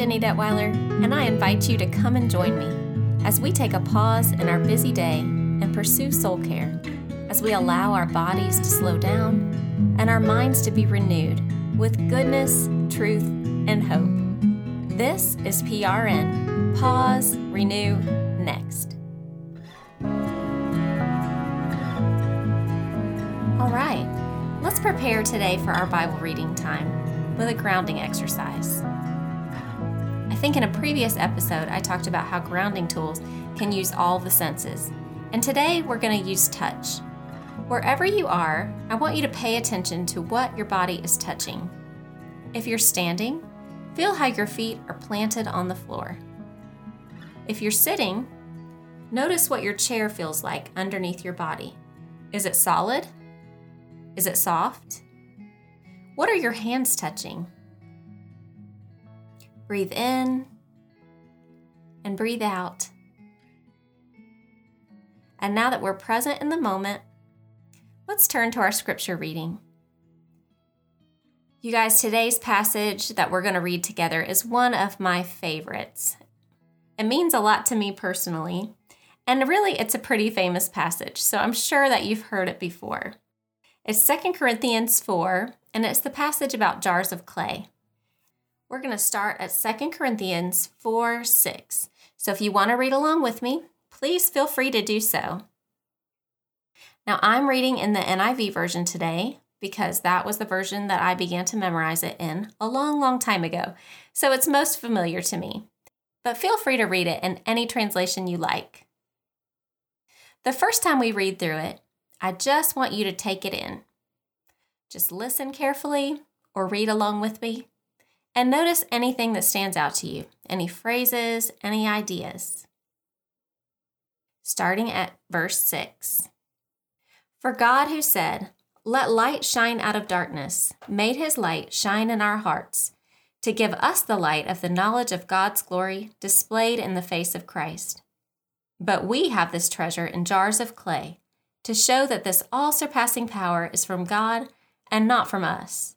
Jenny Detweiler, and I invite you to come and join me as we take a pause in our busy day and pursue soul care, as we allow our bodies to slow down and our minds to be renewed with goodness, truth, and hope. This is PRN Pause, Renew, Next. All right, let's prepare today for our Bible reading time with a grounding exercise. Think in a previous episode I talked about how grounding tools can use all the senses, and today we're going to use touch. Wherever you are, I want you to pay attention to what your body is touching. If you're standing, feel how your feet are planted on the floor. If you're sitting, notice what your chair feels like underneath your body. Is it solid? Is it soft? What are your hands touching? Breathe in and breathe out. And now that we're present in the moment, let's turn to our scripture reading. You guys, today's passage that we're going to read together is one of my favorites. It means a lot to me personally, and really it's a pretty famous passage, so I'm sure that you've heard it before. It's 2 Corinthians 4, and it's the passage about jars of clay. We're going to start at 2 Corinthians 4 6. So if you want to read along with me, please feel free to do so. Now, I'm reading in the NIV version today because that was the version that I began to memorize it in a long, long time ago, so it's most familiar to me. But feel free to read it in any translation you like. The first time we read through it, I just want you to take it in. Just listen carefully or read along with me and notice anything that stands out to you any phrases, any ideas. Starting at verse 6. For God, who said, Let light shine out of darkness, made his light shine in our hearts, to give us the light of the knowledge of God's glory displayed in the face of Christ. But we have this treasure in jars of clay, to show that this all surpassing power is from God and not from us.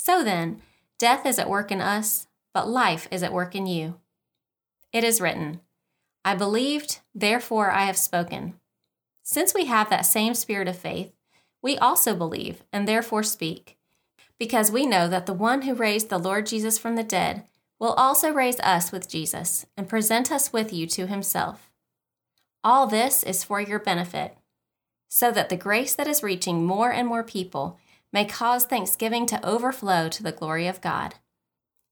So then, death is at work in us, but life is at work in you. It is written, I believed, therefore I have spoken. Since we have that same spirit of faith, we also believe and therefore speak, because we know that the one who raised the Lord Jesus from the dead will also raise us with Jesus and present us with you to himself. All this is for your benefit, so that the grace that is reaching more and more people may cause thanksgiving to overflow to the glory of God.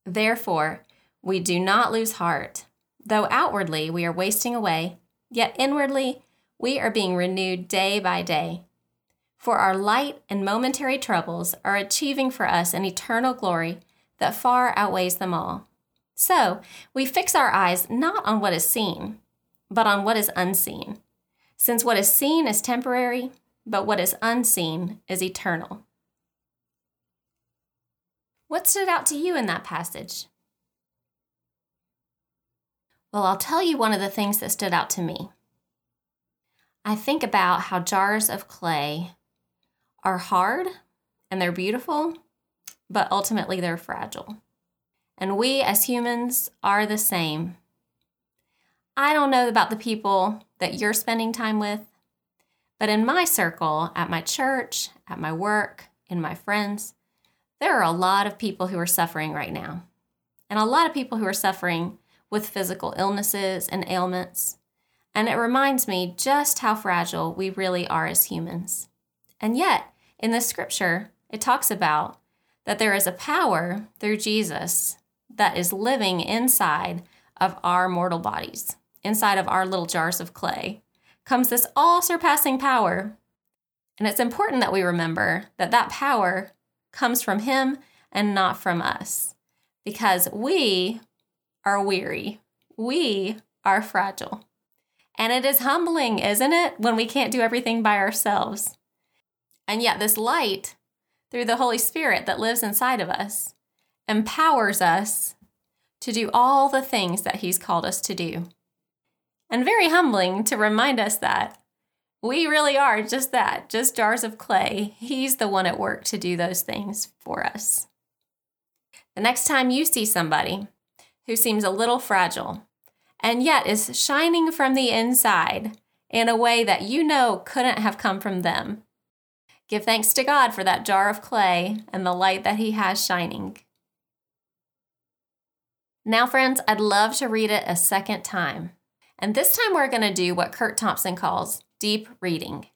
Therefore, we do not lose heart. Though outwardly we are wasting away, yet inwardly we are being renewed day by day. For our light and momentary troubles are achieving for us an eternal glory that far outweighs them all. So we fix our eyes not on what is seen, but on what is unseen, since what is seen is temporary, but what is unseen is eternal. What stood out to you in that passage? Well, I'll tell you one of the things that stood out to me. I think about how jars of clay are hard and they're beautiful, but ultimately they're fragile. And we as humans are the same. I don't know about the people that you're spending time with, but in my circle, at my church, at my work, in my friends, there are a lot of people who are suffering right now, and a lot of people who are suffering with physical illnesses and ailments. And it reminds me just how fragile we really are as humans. And yet, in the scripture, it talks about that there is a power through Jesus that is living inside of our mortal bodies, inside of our little jars of clay, comes this all surpassing power. And it's important that we remember that that power comes from Him and not from us. because we are weary. We are fragile. And it is humbling, isn't it, when we can't do everything by ourselves? And yet, this light, through the Holy Spirit that lives inside of us, empowers us to do all the things that He's called us to do. And very humbling to remind us that we really are just that, just jars of clay. He's the one at work to do those things for us. The next time you see somebody who seems a little fragile and yet is shining from the inside in a way that you know couldn't have come from them, give thanks to God for that jar of clay and the light that He has shining. Now, friends, I'd love to read it a second time. And this time we're going to do what Curt Thompson calls deep reading.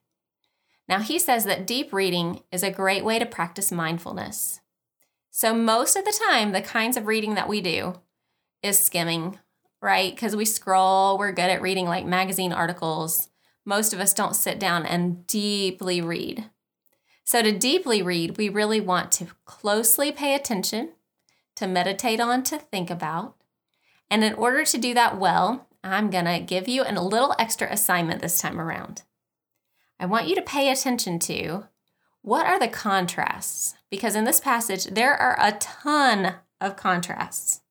Now, he says that deep reading is a great way to practice mindfulness. So, most of the time, the kinds of reading that we do is skimming, right? Because we scroll, we're good at reading like magazine articles. Most of us don't sit down and deeply read. So, to deeply read, we really want to closely pay attention, to meditate on, to think about. And in order to do that well, I'm going to give you a little extra assignment this time around. I want you to pay attention to what are the contrasts? Because in this passage, there are a ton of contrasts.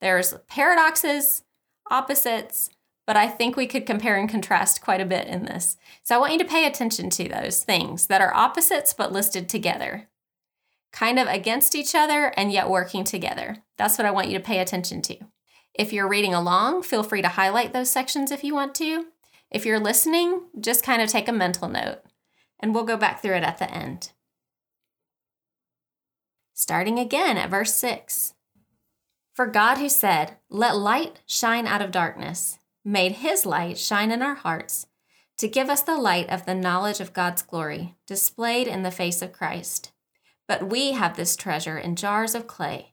There's paradoxes, opposites, but I think we could compare and contrast quite a bit in this. So I want you to pay attention to those things that are opposites but listed together, kind of against each other and yet working together. That's what I want you to pay attention to. If you're reading along, feel free to highlight those sections if you want to. If you're listening, just kind of take a mental note, and we'll go back through it at the end. Starting again at verse 6. For God, who said, Let light shine out of darkness, made his light shine in our hearts to give us the light of the knowledge of God's glory displayed in the face of Christ. But we have this treasure in jars of clay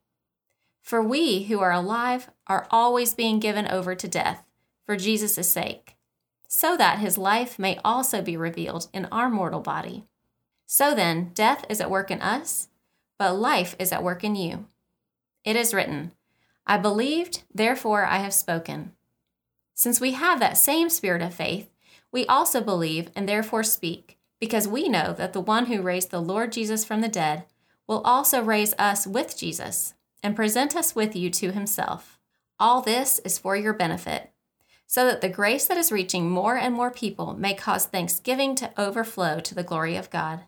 For we who are alive are always being given over to death for Jesus' sake, so that his life may also be revealed in our mortal body. So then, death is at work in us, but life is at work in you. It is written, I believed, therefore I have spoken. Since we have that same spirit of faith, we also believe and therefore speak, because we know that the one who raised the Lord Jesus from the dead will also raise us with Jesus and present us with you to himself. All this is for your benefit, so that the grace that is reaching more and more people may cause thanksgiving to overflow to the glory of God.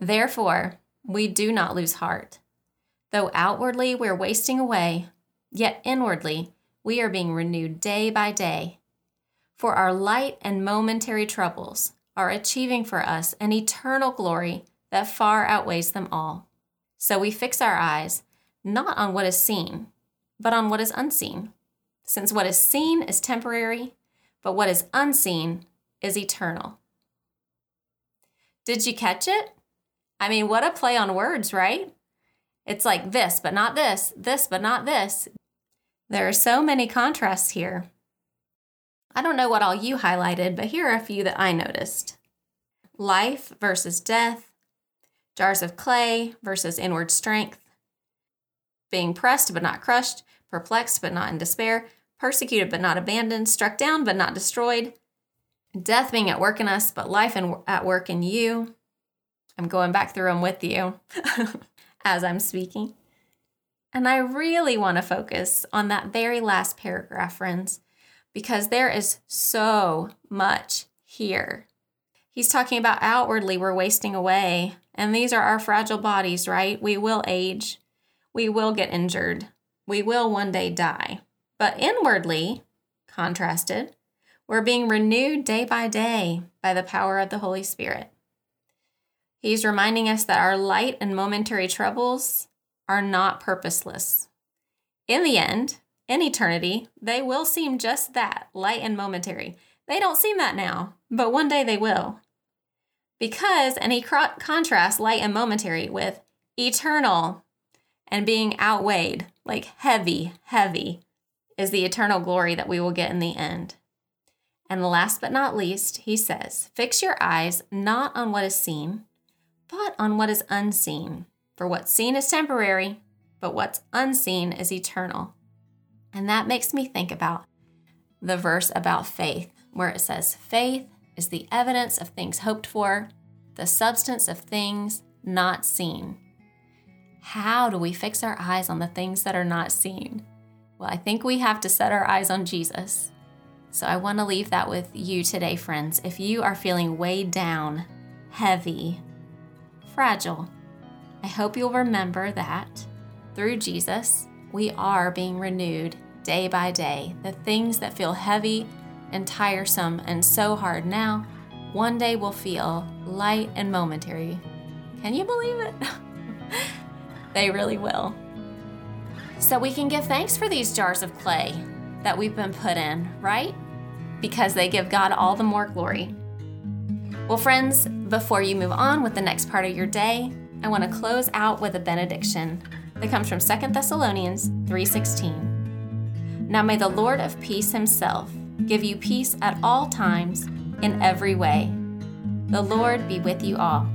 Therefore, we do not lose heart. Though outwardly we're wasting away, yet inwardly we are being renewed day by day. For our light and momentary troubles are achieving for us an eternal glory that far outweighs them all. So we fix our eyes not on what is seen, but on what is unseen. Since what is seen is temporary, but what is unseen is eternal. Did you catch it? I mean, what a play on words, right? It's like this, but not this, this, but not this. There are so many contrasts here. I don't know what all you highlighted, but here are a few that I noticed life versus death, jars of clay versus inward strength, being pressed but not crushed, perplexed but not in despair, persecuted but not abandoned, struck down but not destroyed, death being at work in us, but life in, at work in you. I'm going back through them with you as I'm speaking. And I really want to focus on that very last paragraph, friends, because there is so much here. He's talking about outwardly we're wasting away, and these are our fragile bodies, right? We will age we will get injured. We will one day die. But inwardly, contrasted, we're being renewed day by day by the power of the Holy Spirit. He's reminding us that our light and momentary troubles are not purposeless. In the end, in eternity, they will seem just that light and momentary. They don't seem that now, but one day they will. Because, and he contrasts light and momentary with eternal and being outweighed, like heavy, heavy, is the eternal glory that we will get in the end. And last but not least, he says, Fix your eyes not on what is seen, but on what is unseen. For what's seen is temporary, but what's unseen is eternal. And that makes me think about the verse about faith, where it says, Faith is the evidence of things hoped for, the substance of things not seen. How do we fix our eyes on the things that are not seen? Well, I think we have to set our eyes on Jesus. So I want to leave that with you today, friends. If you are feeling weighed down, heavy, fragile, I hope you'll remember that through Jesus, we are being renewed day by day. The things that feel heavy and tiresome and so hard now, one day will feel light and momentary. Can you believe it? they really will. So we can give thanks for these jars of clay that we've been put in, right? Because they give God all the more glory. Well, friends, before you move on with the next part of your day, I want to close out with a benediction that comes from 2 Thessalonians 3:16. Now may the Lord of peace himself give you peace at all times in every way. The Lord be with you all.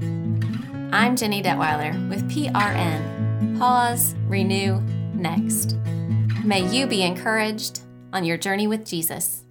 I'm Jenny Detweiler with PRN. Pause, renew, next. May you be encouraged on your journey with Jesus.